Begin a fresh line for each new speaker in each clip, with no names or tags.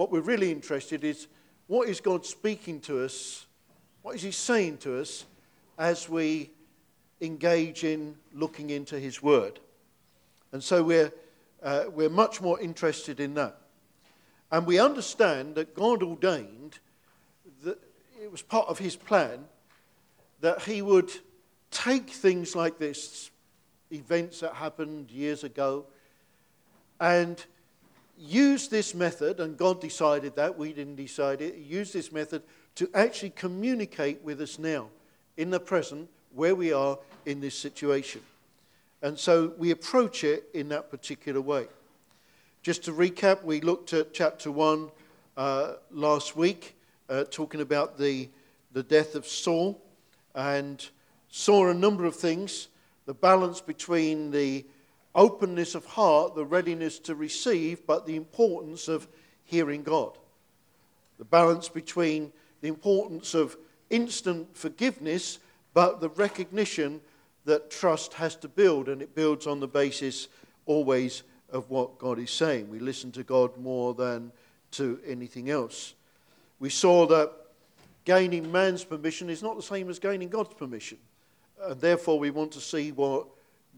what we're really interested is what is God speaking to us? What is He saying to us as we engage in looking into His Word? And so we're, uh, we're much more interested in that. And we understand that God ordained that it was part of His plan that He would take things like this, events that happened years ago, and use this method, and God decided that, we didn't decide it, use this method to actually communicate with us now, in the present, where we are in this situation. And so we approach it in that particular way. Just to recap, we looked at chapter 1 uh, last week, uh, talking about the, the death of Saul, and saw a number of things the balance between the openness of heart, the readiness to receive, but the importance of hearing God. The balance between the importance of instant forgiveness, but the recognition that trust has to build, and it builds on the basis always of what God is saying. We listen to God more than to anything else. We saw that gaining man's permission is not the same as gaining God's permission. And therefore, we want to see what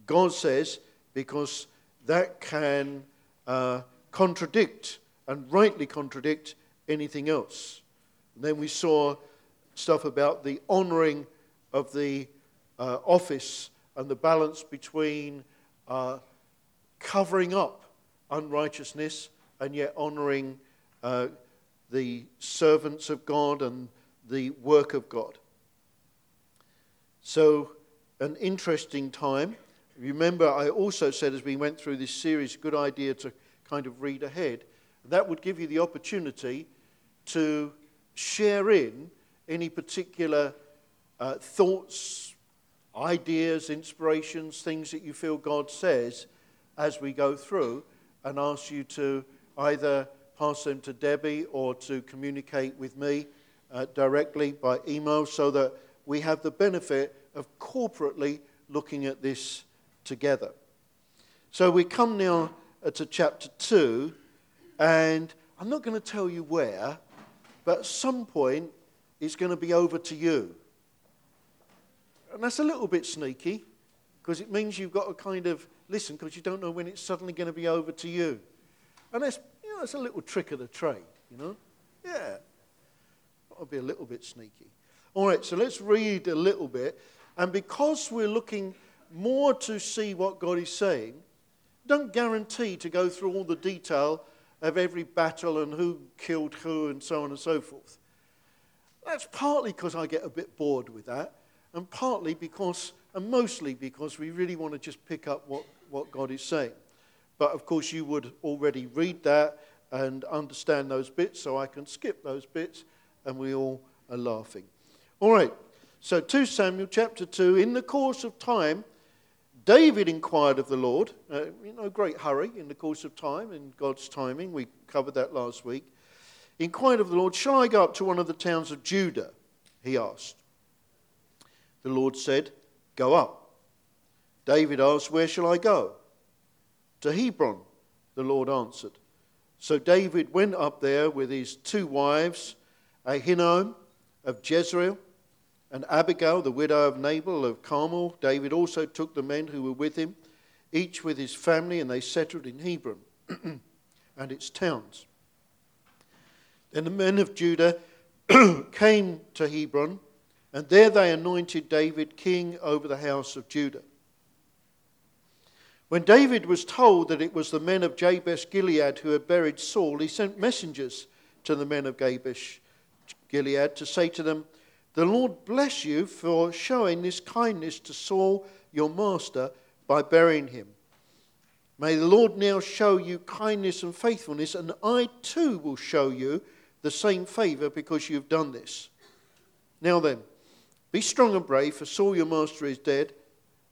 God says because that can uh, contradict and rightly contradict anything else. And then we saw stuff about the honoring of the uh, office and the balance between uh, covering up unrighteousness and yet honoring uh, the servants of God and the work of God. So, an interesting time. Remember, I also said as we went through this series, a good idea to kind of read ahead. That would give you the opportunity to share in any particular uh, thoughts, ideas, inspirations, things that you feel God says as we go through, and ask you to either pass them to Debbie or to communicate with me uh, directly by email so that we have the benefit of corporately looking at this together. So we come now uh, to chapter 2, and I'm not going to tell you where, but at some point it's going to be over to you. And that's a little bit sneaky because it means you've got to kind of listen because you don't know when it's suddenly going to be over to you. And that's, you know, that's a little trick of the trade, you know? Yeah. That'll be a little bit sneaky. All right, so let's read a little bit. And because we're looking more to see what God is saying, don't guarantee to go through all the detail of every battle and who killed who and so on and so forth. That's partly because I get a bit bored with that, and partly because, and mostly because we really want to just pick up what, what God is saying. But of course, you would already read that and understand those bits, so I can skip those bits, and we all are laughing. All right, so 2 Samuel chapter 2, in the course of time, David inquired of the Lord, uh, in no great hurry in the course of time, in God's timing. We covered that last week. Inquired of the Lord, Shall I go up to one of the towns of Judah? He asked. The Lord said, Go up. David asked, Where shall I go? To Hebron, the Lord answered. So David went up there with his two wives, Ahinoam of Jezreel and Abigail, the widow of Nabal of Carmel. David also took the men who were with him, each with his family, and they settled in Hebron and its towns. Then the men of Judah came to Hebron, and there they anointed David king over the house of Judah. When David was told that it was the men of Jabesh Gilead who had buried Saul, he sent messengers to the men of Jabesh Gilead to say to them, the Lord bless you for showing this kindness to Saul, your master, by burying him. May the Lord now show you kindness and faithfulness, and I too will show you the same favor because you have done this. Now then, be strong and brave, for Saul your master is dead,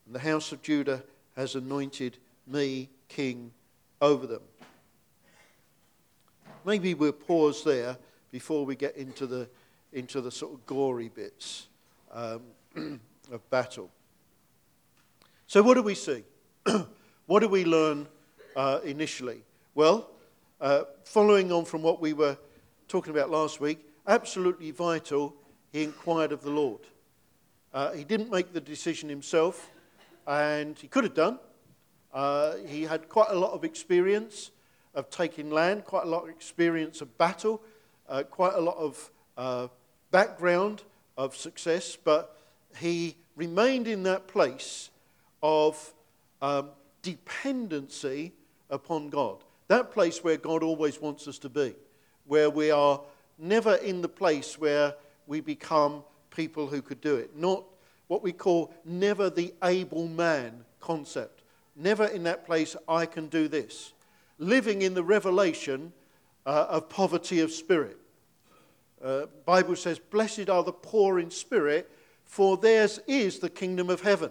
and the house of Judah has anointed me king over them. Maybe we'll pause there before we get into the into the sort of gory bits um, of battle. So, what do we see? what do we learn uh, initially? Well, uh, following on from what we were talking about last week, absolutely vital, he inquired of the Lord. Uh, he didn't make the decision himself, and he could have done. Uh, he had quite a lot of experience of taking land, quite a lot of experience of battle, uh, quite a lot of uh, background of success, but he remained in that place of um, dependency upon God. That place where God always wants us to be, where we are never in the place where we become people who could do it. Not what we call never the able man concept. Never in that place, I can do this. Living in the revelation uh, of poverty of spirit. Uh, Bible says, Blessed are the poor in spirit, for theirs is the kingdom of heaven.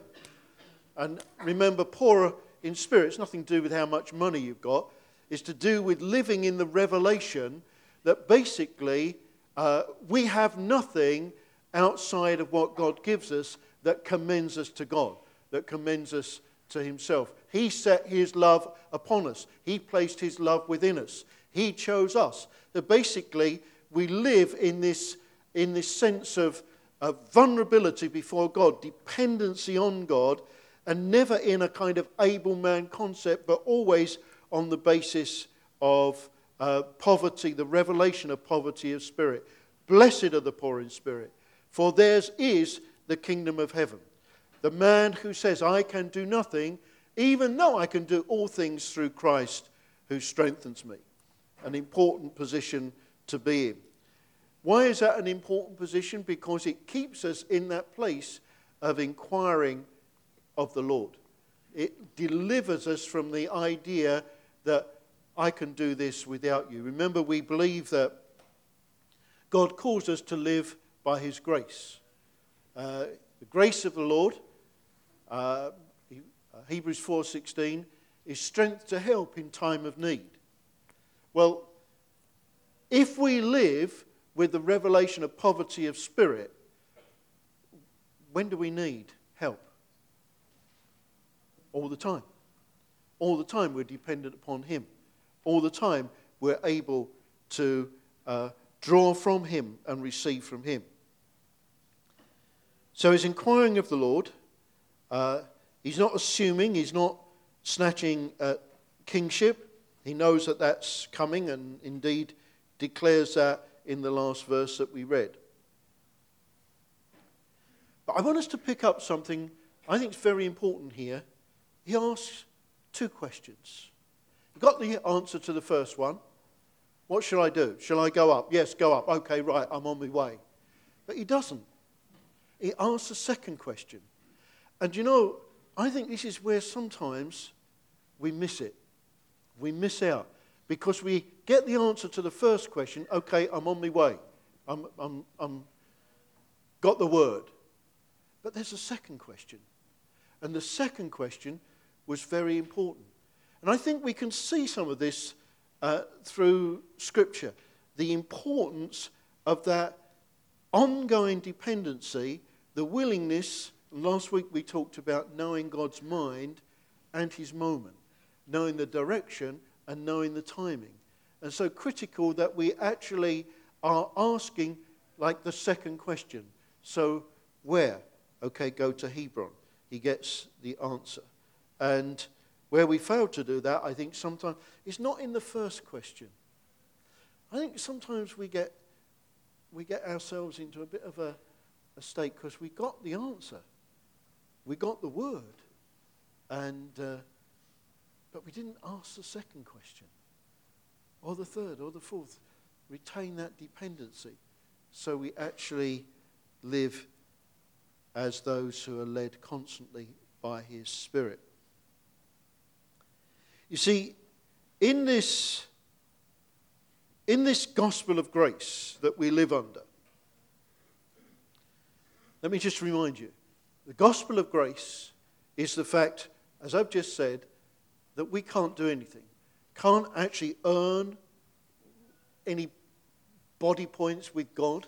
And remember, poor in spirit, it's nothing to do with how much money you've got, it's to do with living in the revelation that basically uh, we have nothing outside of what God gives us that commends us to God, that commends us to Himself. He set His love upon us, He placed His love within us, He chose us. That basically we live in this, in this sense of, of vulnerability before God, dependency on God, and never in a kind of able man concept, but always on the basis of uh, poverty, the revelation of poverty of spirit. Blessed are the poor in spirit, for theirs is the kingdom of heaven. The man who says, I can do nothing, even though I can do all things through Christ who strengthens me. An important position to be in. Why is that an important position? Because it keeps us in that place of inquiring of the Lord. It delivers us from the idea that I can do this without you. Remember, we believe that God calls us to live by His grace. Uh, the grace of the Lord, uh, Hebrews 4:16, is strength to help in time of need. Well, if we live with the revelation of poverty of spirit, when do we need help? All the time. All the time we're dependent upon Him. All the time we're able to uh, draw from Him and receive from Him. So he's inquiring of the Lord. Uh, he's not assuming, he's not snatching at kingship. He knows that that's coming and indeed declares that in the last verse that we read. But I want us to pick up something I think is very important here. He asks two questions. He got the answer to the first one. What shall I do? Shall I go up? Yes, go up. Okay, right, I'm on my way. But he doesn't. He asks a second question. And you know, I think this is where sometimes we miss it. We miss out because we get the answer to the first question okay, I'm on my way. I'm, I'm, I'm got the word. But there's a second question. And the second question was very important. And I think we can see some of this uh, through Scripture the importance of that ongoing dependency, the willingness. Last week we talked about knowing God's mind and his moment, knowing the direction and knowing the timing. And so critical that we actually are asking, like the second question. So, where? Okay, go to Hebron. He gets the answer. And where we fail to do that, I think sometimes, it's not in the first question. I think sometimes we get, we get ourselves into a bit of a, a state because we got the answer. We got the word. And, uh, but we didn't ask the second question, or the third, or the fourth. Retain that dependency so we actually live as those who are led constantly by His Spirit. You see, in this, in this gospel of grace that we live under, let me just remind you the gospel of grace is the fact, as I've just said, that we can't do anything, can't actually earn any body points with God.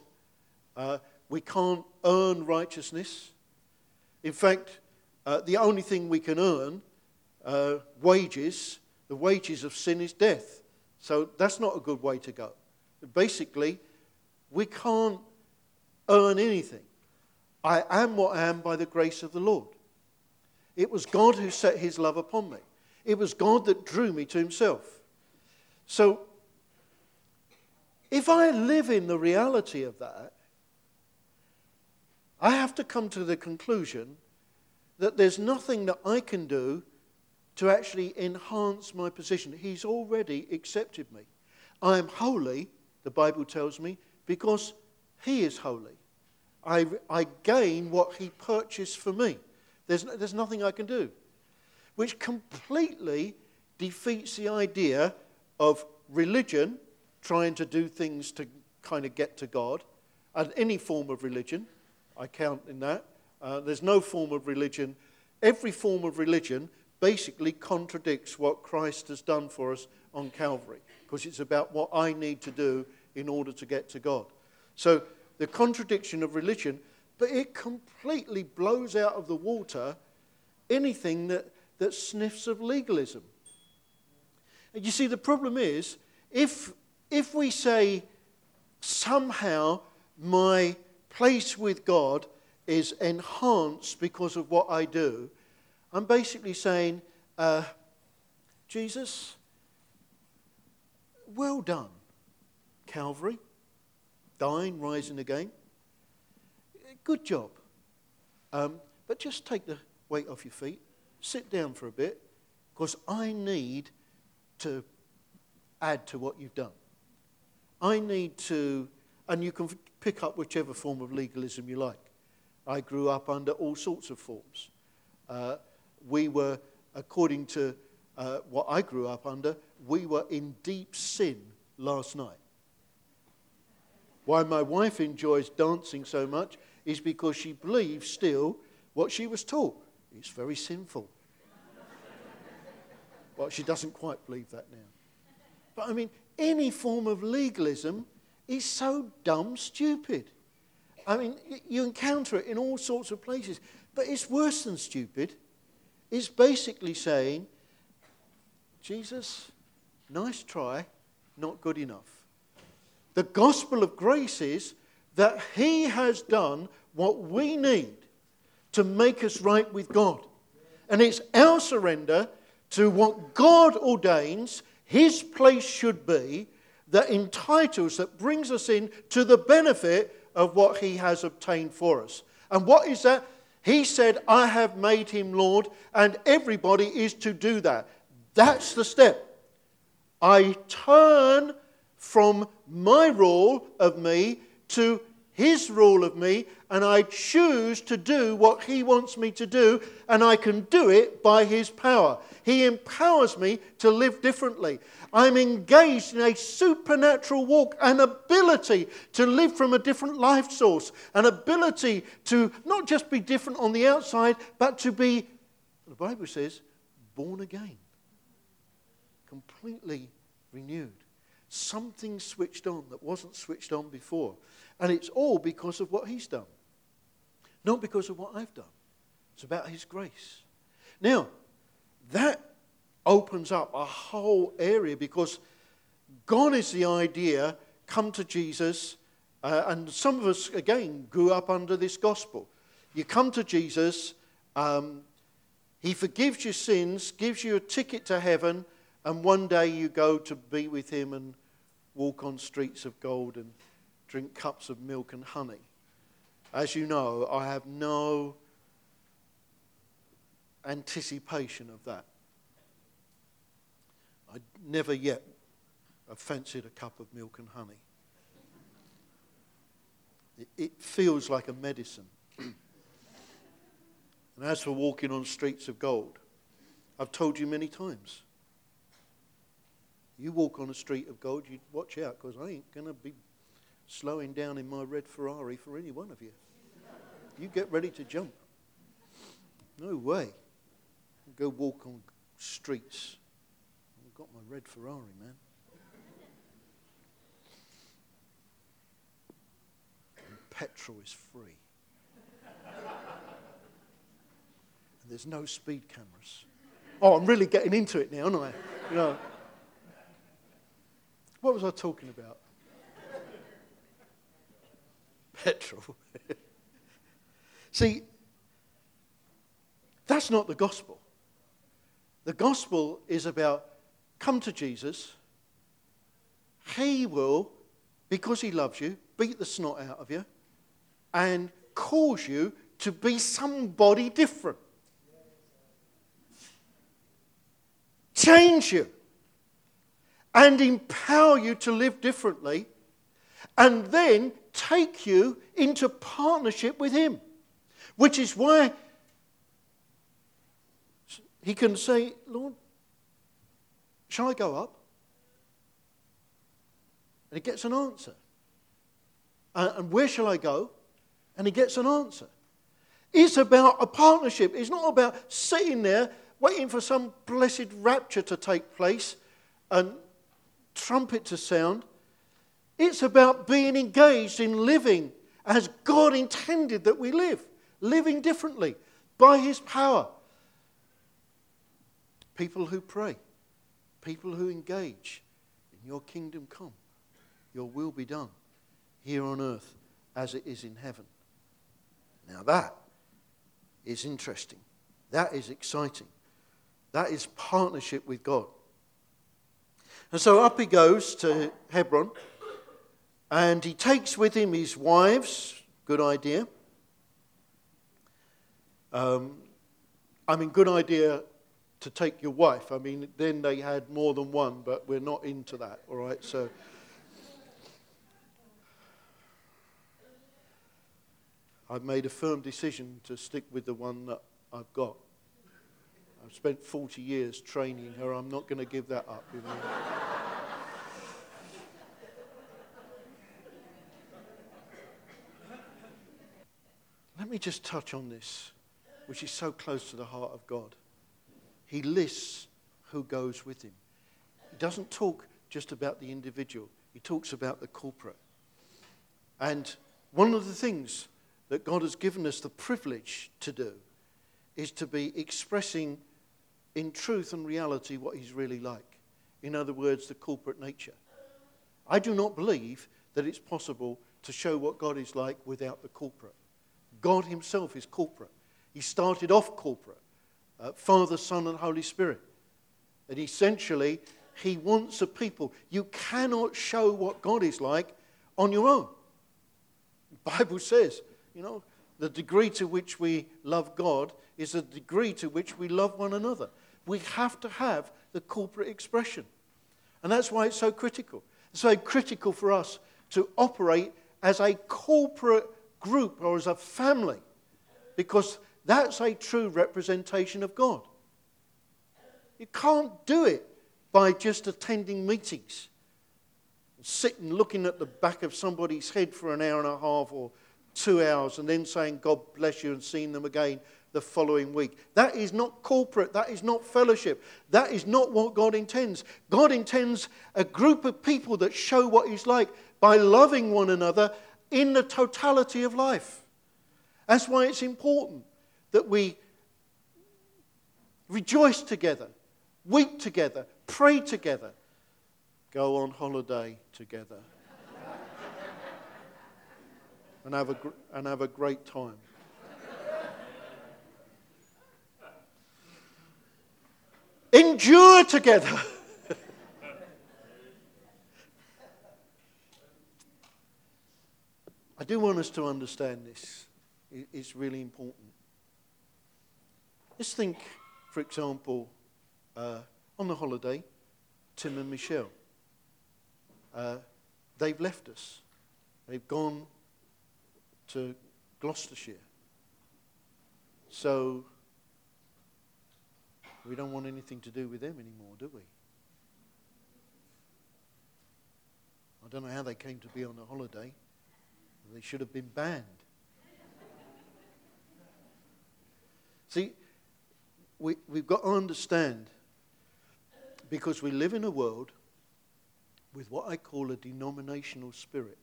Uh, we can't earn righteousness. In fact, uh, the only thing we can earn uh, wages, the wages of sin is death. So that's not a good way to go. Basically, we can't earn anything. I am what I am by the grace of the Lord. It was God who set his love upon me. It was God that drew me to himself. So, if I live in the reality of that, I have to come to the conclusion that there's nothing that I can do to actually enhance my position. He's already accepted me. I am holy, the Bible tells me, because He is holy. I, I gain what He purchased for me. There's, there's nothing I can do. Which completely defeats the idea of religion trying to do things to kind of get to God, and any form of religion. I count in that. Uh, there's no form of religion. Every form of religion basically contradicts what Christ has done for us on Calvary, because it's about what I need to do in order to get to God. So the contradiction of religion, but it completely blows out of the water anything that, that sniffs of legalism. And you see, the problem is if, if we say somehow my place with God is enhanced because of what I do, I'm basically saying, uh, Jesus, well done, Calvary, dying, rising again. Good job. Um, but just take the weight off your feet, sit down for a bit, because I need to add to what you've done. I need to, and you can pick up whichever form of legalism you like. I grew up under all sorts of forms. Uh, we were, according to uh, what I grew up under, we were in deep sin last night. Why my wife enjoys dancing so much is because she believes still what she was taught. It's very sinful. well, she doesn't quite believe that now. But I mean, any form of legalism is so dumb stupid. I mean, you encounter it in all sorts of places, but it's worse than stupid. It's basically saying, Jesus, nice try, not good enough. The gospel of grace is that He has done what we need to make us right with God. And it's our surrender to what God ordains His place should be that entitles, that brings us in to the benefit of what He has obtained for us. And what is that? He said, I have made him Lord, and everybody is to do that. That's the step. I turn from my rule of me to his rule of me, and I choose to do what he wants me to do, and I can do it by his power. He empowers me to live differently. I'm engaged in a supernatural walk, an ability to live from a different life source, an ability to not just be different on the outside, but to be, the Bible says, born again, completely renewed. Something switched on that wasn't switched on before. And it's all because of what He's done, not because of what I've done. It's about His grace. Now, that opens up a whole area because gone is the idea come to Jesus. Uh, and some of us, again, grew up under this gospel. You come to Jesus, um, He forgives your sins, gives you a ticket to heaven, and one day you go to be with Him and walk on streets of gold and drink cups of milk and honey. As you know, I have no anticipation of that. I never yet have fancied a cup of milk and honey. It, it feels like a medicine. and as for walking on streets of gold, I've told you many times. You walk on a street of gold, you watch out because I ain't going to be slowing down in my red Ferrari for any one of you. You get ready to jump. No way. Go walk on streets I've got my red Ferrari, man. And petrol is free. and there's no speed cameras. Oh, I'm really getting into it now, aren't I? You know. What was I talking about? Petrol. See, that's not the gospel. The gospel is about come to Jesus. He will, because he loves you, beat the snot out of you and cause you to be somebody different. Change you and empower you to live differently, and then take you into partnership with Him. Which is why he can say, Lord, shall I go up? And he gets an answer. Uh, and where shall I go? And he gets an answer. It's about a partnership. It's not about sitting there waiting for some blessed rapture to take place and trumpet to sound. It's about being engaged in living as God intended that we live, living differently by His power. People who pray, people who engage in your kingdom come, your will be done here on earth as it is in heaven. Now that is interesting. That is exciting. That is partnership with God. And so up he goes to Hebron, and he takes with him his wives. Good idea. Um, I mean, good idea to take your wife. I mean, then they had more than one, but we're not into that, all right? So. I've made a firm decision to stick with the one that I've got. I've spent 40 years training her. I'm not going to give that up. You know? Let me just touch on this, which is so close to the heart of God. He lists who goes with him. He doesn't talk just about the individual, he talks about the corporate. And one of the things that God has given us the privilege to do is to be expressing in truth and reality what He's really like. In other words, the corporate nature. I do not believe that it's possible to show what God is like without the corporate. God Himself is corporate. He started off corporate uh, Father, Son, and Holy Spirit. And essentially, He wants a people. You cannot show what God is like on your own. The Bible says you know, the degree to which we love God is the degree to which we love one another. We have to have the corporate expression. And that's why it's so critical. It's so critical for us to operate as a corporate group or as a family because that's a true representation of God. You can't do it by just attending meetings, sitting looking at the back of somebody's head for an hour and a half or two hours and then saying, God bless you, and seeing them again the following week. That is not corporate. That is not fellowship. That is not what God intends. God intends a group of people that show what He's like by loving one another in the totality of life. That's why it's important that we rejoice together, weep together, pray together, go on holiday together and have a, and have a great time. Endure together. I do want us to understand this. It's really important. Let's think, for example, uh, on the holiday, Tim and Michelle. Uh, they've left us. They've gone to Gloucestershire. So we don't want anything to do with them anymore, do we? I don't know how they came to be on a holiday. They should have been banned. See, we, we've got to understand because we live in a world with what I call a denominational spirit.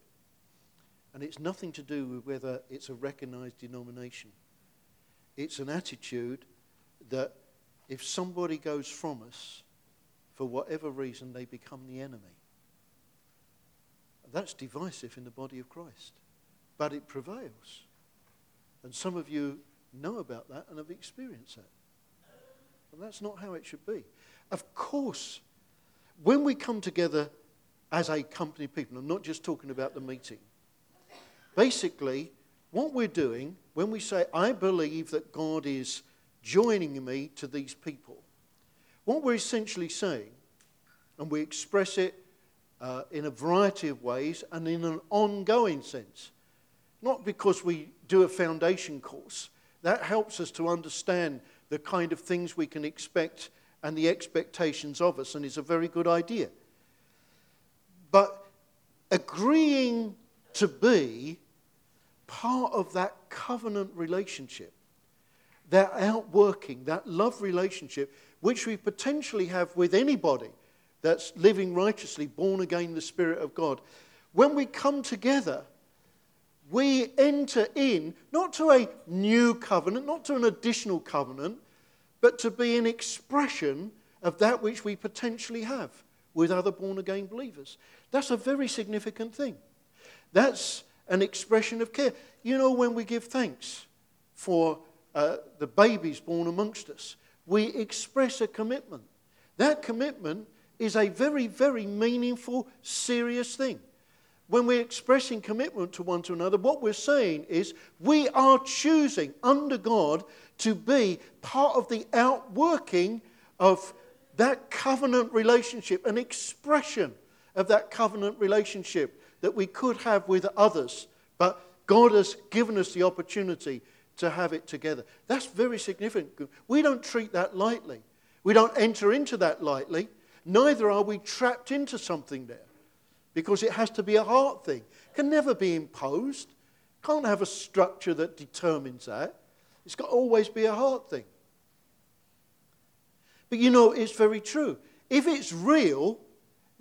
And it's nothing to do with whether it's a recognized denomination. It's an attitude that if somebody goes from us, for whatever reason, they become the enemy. That's divisive in the body of Christ. But it prevails. And some of you know about that and have experienced that. And that's not how it should be. Of course, when we come together as a company people, I'm not just talking about the meeting. Basically, what we're doing when we say, I believe that God is joining me to these people, what we're essentially saying, and we express it uh, in a variety of ways and in an ongoing sense, not because we do a foundation course, that helps us to understand the kind of things we can expect and the expectations of us, and is a very good idea. But agreeing to be part of that covenant relationship, that outworking, that love relationship, which we potentially have with anybody that's living righteously, born again, the Spirit of God. When we come together, we enter in not to a new covenant, not to an additional covenant, but to be an expression of that which we potentially have with other born again believers. That's a very significant thing. That's an expression of care. You know, when we give thanks for uh, the babies born amongst us, we express a commitment. That commitment is a very, very meaningful, serious thing. When we're expressing commitment to one to another, what we're saying is we are choosing under God to be part of the outworking of that covenant relationship, an expression of that covenant relationship that we could have with others. But God has given us the opportunity to have it together. That's very significant. We don't treat that lightly. We don't enter into that lightly. Neither are we trapped into something there because it has to be a heart thing. It can never be imposed. Can't have a structure that determines that. It's got to always be a heart thing. But you know, it's very true. If it's real,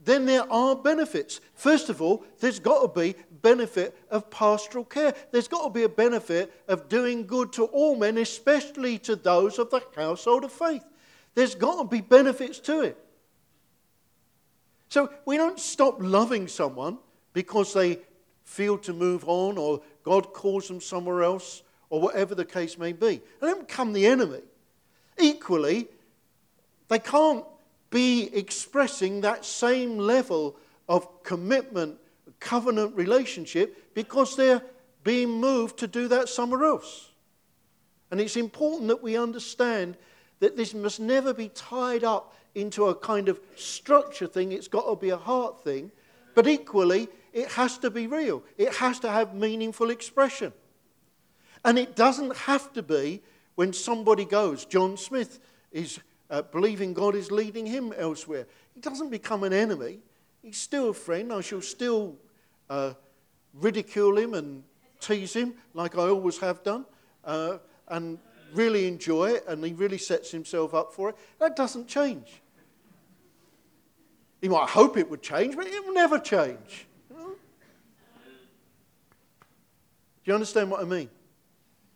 then there are benefits. First of all, there's got to be benefit of pastoral care. There's got to be a benefit of doing good to all men, especially to those of the household of faith. There's got to be benefits to it. So we don't stop loving someone because they feel to move on or God calls them somewhere else or whatever the case may be. They don't become the enemy. Equally, they can't be expressing that same level of commitment, covenant relationship because they're being moved to do that somewhere else. And it's important that we understand that this must never be tied up into a kind of structure thing. It's got to be a heart thing. But equally, it has to be real, it has to have meaningful expression. And it doesn't have to be when somebody goes. John Smith is uh, believing God is leading him elsewhere. He doesn't become an enemy. He's still a friend. I shall still uh, ridicule him and tease him like I always have done. Uh, and really enjoy it and he really sets himself up for it. That doesn't change. He might hope it would change, but it will never change. Do you understand what I mean?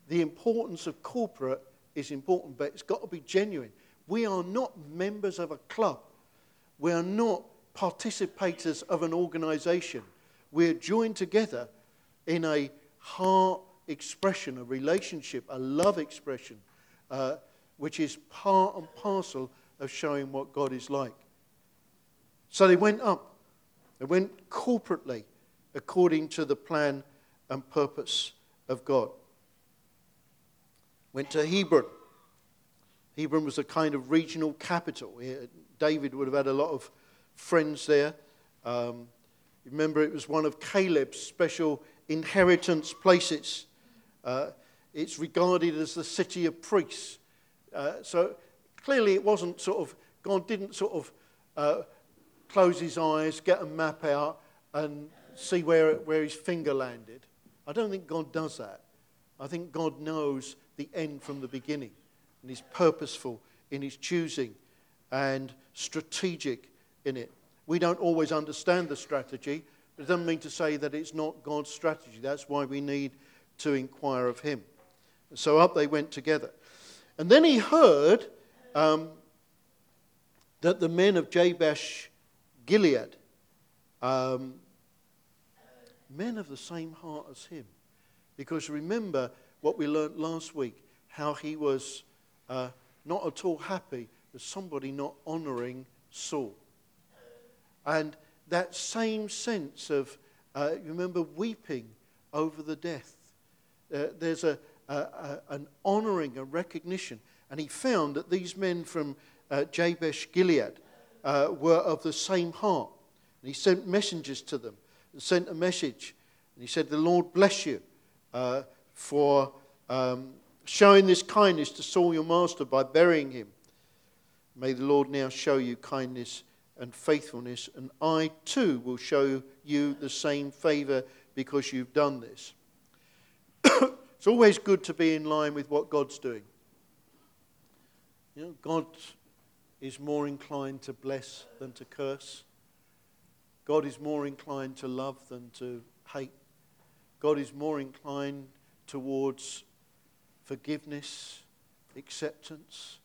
The importance of corporate is important, but it's got to be genuine. We are not members of a club. We are not participators of an organization. We're joined together in a heart expression, a relationship, a love expression, uh, which is part and parcel of showing what God is like. So they went up. They went corporately according to the plan and purpose of God. Went to Hebron. Hebron was a kind of regional capital. David would have had a lot of friends there. Um, remember, it was one of Caleb's special inheritance places. Uh, it's regarded as the city of priests. Uh, so clearly, it wasn't sort of, God didn't sort of uh, close his eyes, get a map out, and see where, where his finger landed. I don't think God does that. I think God knows the end from the beginning, and He's purposeful in His choosing and strategic in it. We don't always understand the strategy, but it doesn't mean to say that it's not God's strategy. That's why we need to inquire of him. So up they went together. And then he heard um, that the men of Jabesh Gilead um, men of the same heart as him. Because remember what we learnt last week how he was uh, not at all happy with somebody not honoring Saul. And that same sense of, uh, remember, weeping over the death. Uh, there's a, a, a, an honoring, a recognition. And he found that these men from uh, Jabesh Gilead uh, were of the same heart. And he sent messengers to them and sent a message. And he said, The Lord bless you uh, for um, showing this kindness to Saul your master by burying him. May the Lord now show you kindness and faithfulness, and I too will show you the same favor because you've done this. it's always good to be in line with what God's doing. You know, God is more inclined to bless than to curse. God is more inclined to love than to hate. God is more inclined towards forgiveness, acceptance,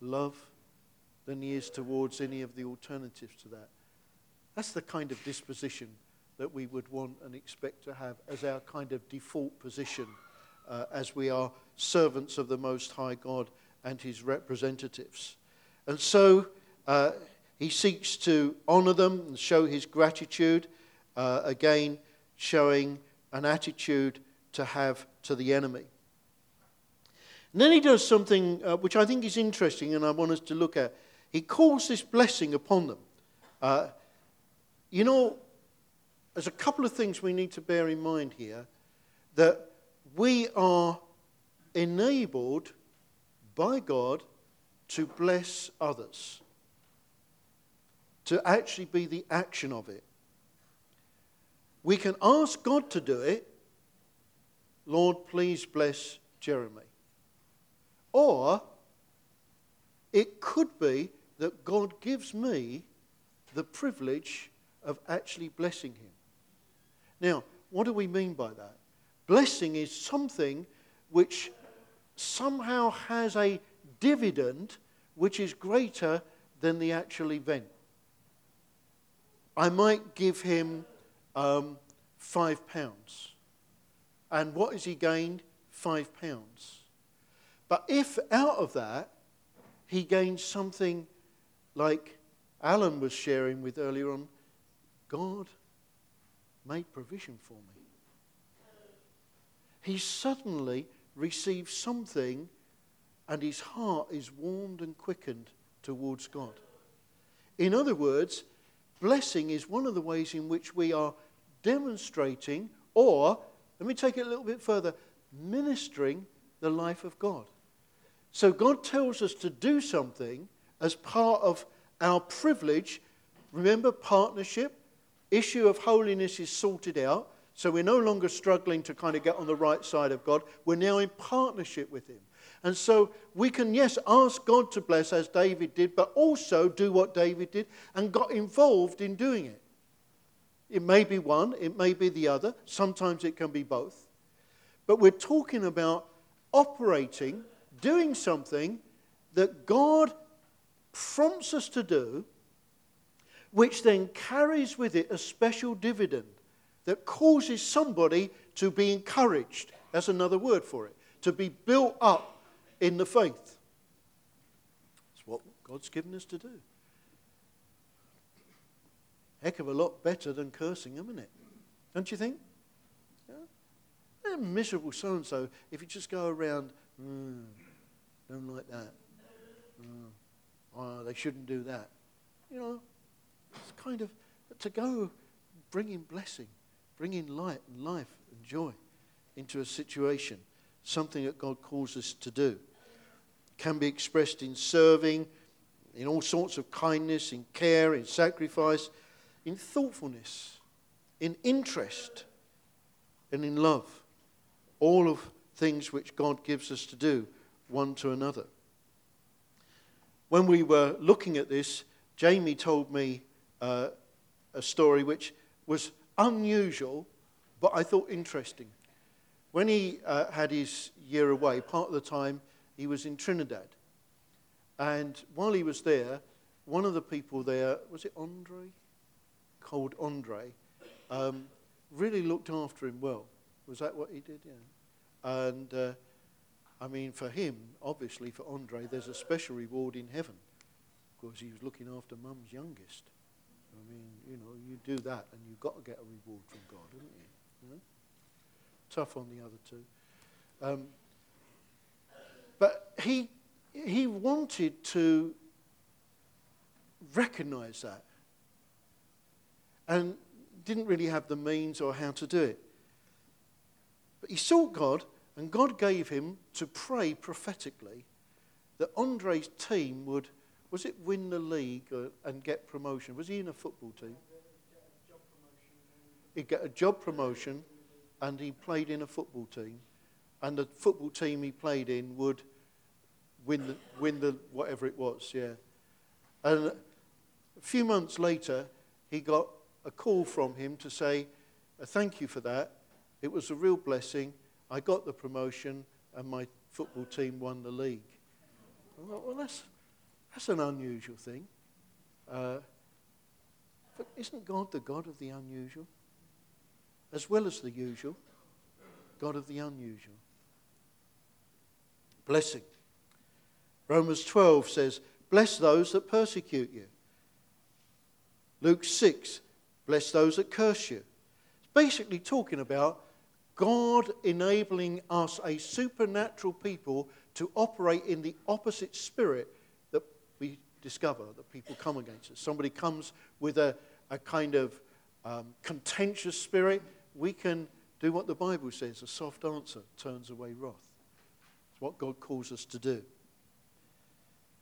love than he is towards any of the alternatives to that. That's the kind of disposition that we would want and expect to have as our kind of default position uh, as we are servants of the Most High God and his representatives. And so uh, he seeks to honor them and show his gratitude, uh, again, showing an attitude to have to the enemy. And then he does something uh, which I think is interesting and I want us to look at. He calls this blessing upon them. Uh, you know, there's a couple of things we need to bear in mind here that we are enabled by God to bless others, to actually be the action of it. We can ask God to do it. Lord, please bless Jeremy. Or it could be that God gives me the privilege of actually blessing him. Now, what do we mean by that? Blessing is something which somehow has a dividend which is greater than the actual event. I might give him um, five pounds. And what has he gained? Five pounds. But if out of that he gains something like Alan was sharing with earlier on, God made provision for me. He suddenly receives something and his heart is warmed and quickened towards God. In other words, blessing is one of the ways in which we are demonstrating, or, let me take it a little bit further, ministering the life of God. So God tells us to do something as part of our privilege. Remember, partnership, issue of holiness is sorted out. So we're no longer struggling to kind of get on the right side of God. We're now in partnership with Him. And so we can, yes, ask God to bless as David did, but also do what David did and got involved in doing it. It may be one, it may be the other. Sometimes it can be both. But we're talking about operating doing something that God prompts us to do, which then carries with it a special dividend that causes somebody to be encouraged. That's another word for it. To be built up in the faith. It's what God's given us to do. Heck of a lot better than cursing them, isn't it? Don't you think? Yeah? miserable so and so if you just go around. Mm, don't like that. Uh, oh, they shouldn't do that. You know, it's kind of to go bringing blessing, bringing light and life and joy into a situation, something that God calls us to do. Can be expressed in serving, in all sorts of kindness, in care, in sacrifice, in thoughtfulness, in interest, and in love. All of things which God gives us to do one to another. When we were looking at this, Jamie told me uh, a story which was unusual, but I thought interesting. When he uh, had his year away, part of the time he was in Trinidad. And while he was there, one of the people there, was it Andre? Called Andre, um, really looked after him well. Was that what he did? Yeah. And uh, I mean, for him, obviously, for Andre, there's a special reward in heaven because he was looking after mum's youngest. I mean, you know, you do that and you've got to get a reward from God, haven't you? you know? Tough on the other two. Um, but he, he wanted to recognize that and didn't really have the means or how to do it. But he sought God, and God gave him to pray prophetically that Andre's team would, was it win the league or, and get promotion? Was he in a football team? He'd get a job promotion, and he played in a football team. And the football team he played in would win the, win the whatever it was, yeah. And a few months later, he got a call from him to say, Thank you for that. It was a real blessing. I got the promotion, and my football team won the league. I thought, well, that's, that's an unusual thing. Uh, but isn't God the God of the unusual? As well as the usual, God of the unusual. Blessing. Romans 12 says, Bless those that persecute you. Luke 6, Bless those that curse you. It's basically talking about God enabling us, a supernatural people, to operate in the opposite spirit that we discover that people come against us. Somebody comes with a, a kind of um, contentious spirit, we can do what the Bible says a soft answer turns away wrath. It's what God calls us to do.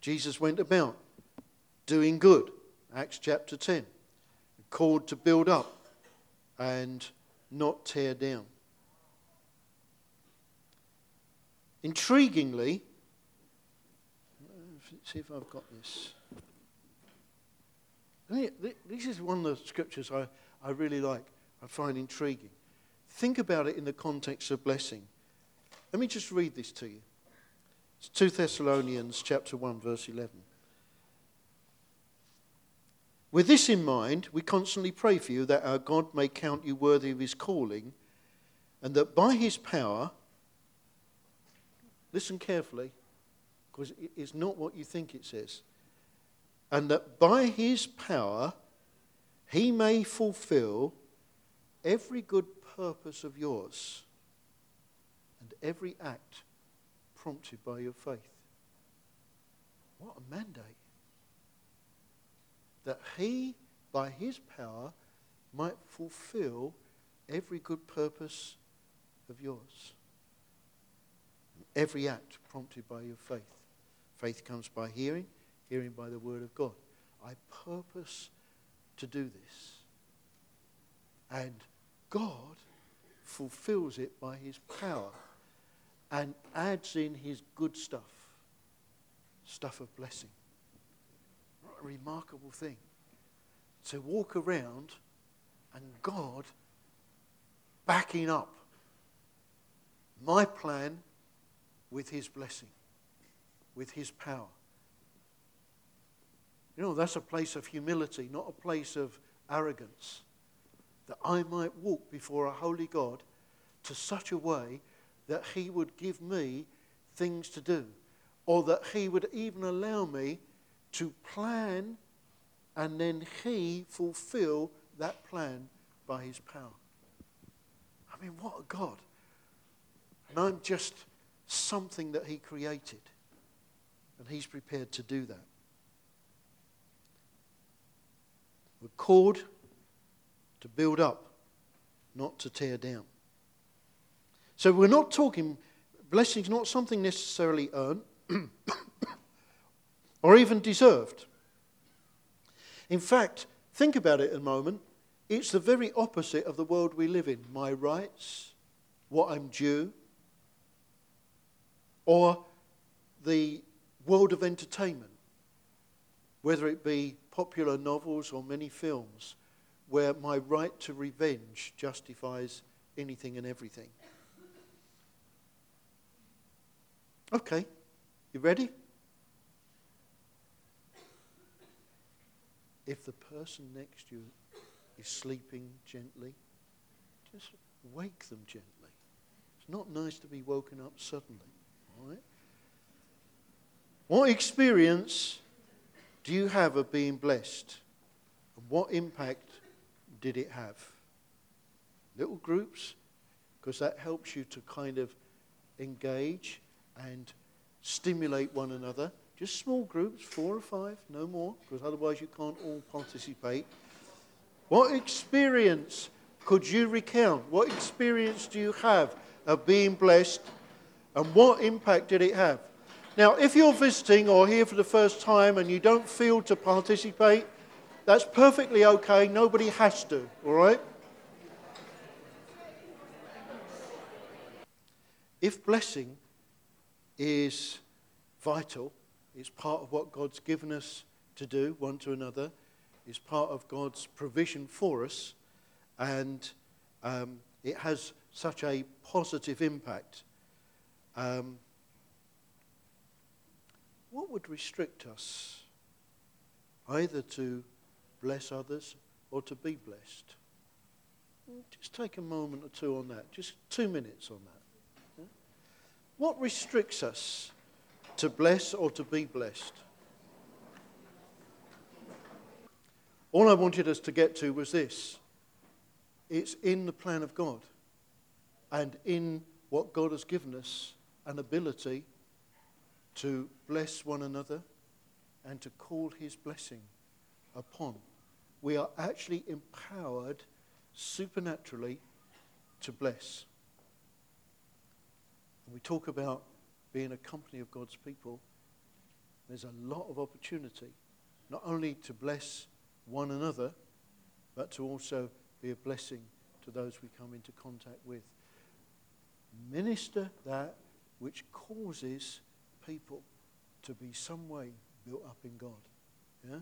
Jesus went about doing good, Acts chapter 10 called to build up and not tear down. Intriguingly, see if I've got this. This is one of the scriptures I, I really like, I find intriguing. Think about it in the context of blessing. Let me just read this to you. It's 2 Thessalonians chapter 1 verse 11. With this in mind, we constantly pray for you that our God may count you worthy of his calling, and that by his power, listen carefully, because it's not what you think it says, and that by his power, he may fulfill every good purpose of yours and every act prompted by your faith. What a mandate that he, by his power, might fulfill every good purpose of yours. Every act prompted by your faith. Faith comes by hearing, hearing by the word of God. I purpose to do this. And God fulfills it by his power and adds in his good stuff, stuff of blessing a remarkable thing to walk around and God backing up my plan with his blessing, with his power. You know, that's a place of humility, not a place of arrogance. That I might walk before a holy God to such a way that he would give me things to do, or that he would even allow me to plan and then he fulfill that plan by his power. I mean, what a God. And I'm just something that he created. And he's prepared to do that. We're called to build up, not to tear down. So we're not talking, blessing's not something necessarily earned. or even deserved. In fact, think about it a moment. It's the very opposite of the world we live in my rights, what I'm due, or the world of entertainment, whether it be popular novels or many films, where my right to revenge justifies anything and everything. Okay, you ready? if the person next to you is sleeping gently, Just wake them gently. It's not nice to be woken up suddenly. All right? What experience do you have of being blessed? And what impact did it have? Little groups, because that helps you to kind of engage and stimulate one another. Just small groups, four or five, no more, because otherwise you can't all participate. What experience could you recount? What experience do you have of being blessed? And what impact did it have? Now, if you're visiting or here for the first time and you don't feel to participate, that's perfectly okay. Nobody has to, all right? If blessing is vital, it's part of what God's given us to do one to another, It's part of God's provision for us, and um, it has such a positive impact. Um, what would restrict us either to bless others or to be blessed? Just take a moment or two on that, just two minutes on that. What restricts us to bless or to be blessed? All I wanted us to get to was this it's in the plan of God and in what God has given us an ability to bless one another and to call his blessing upon. We are actually empowered supernaturally to bless. We talk about being a company of God's people, there's a lot of opportunity, not only to bless one another, but to also be a blessing to those we come into contact with. Minister that which causes people to be some way built up in God. Yeah?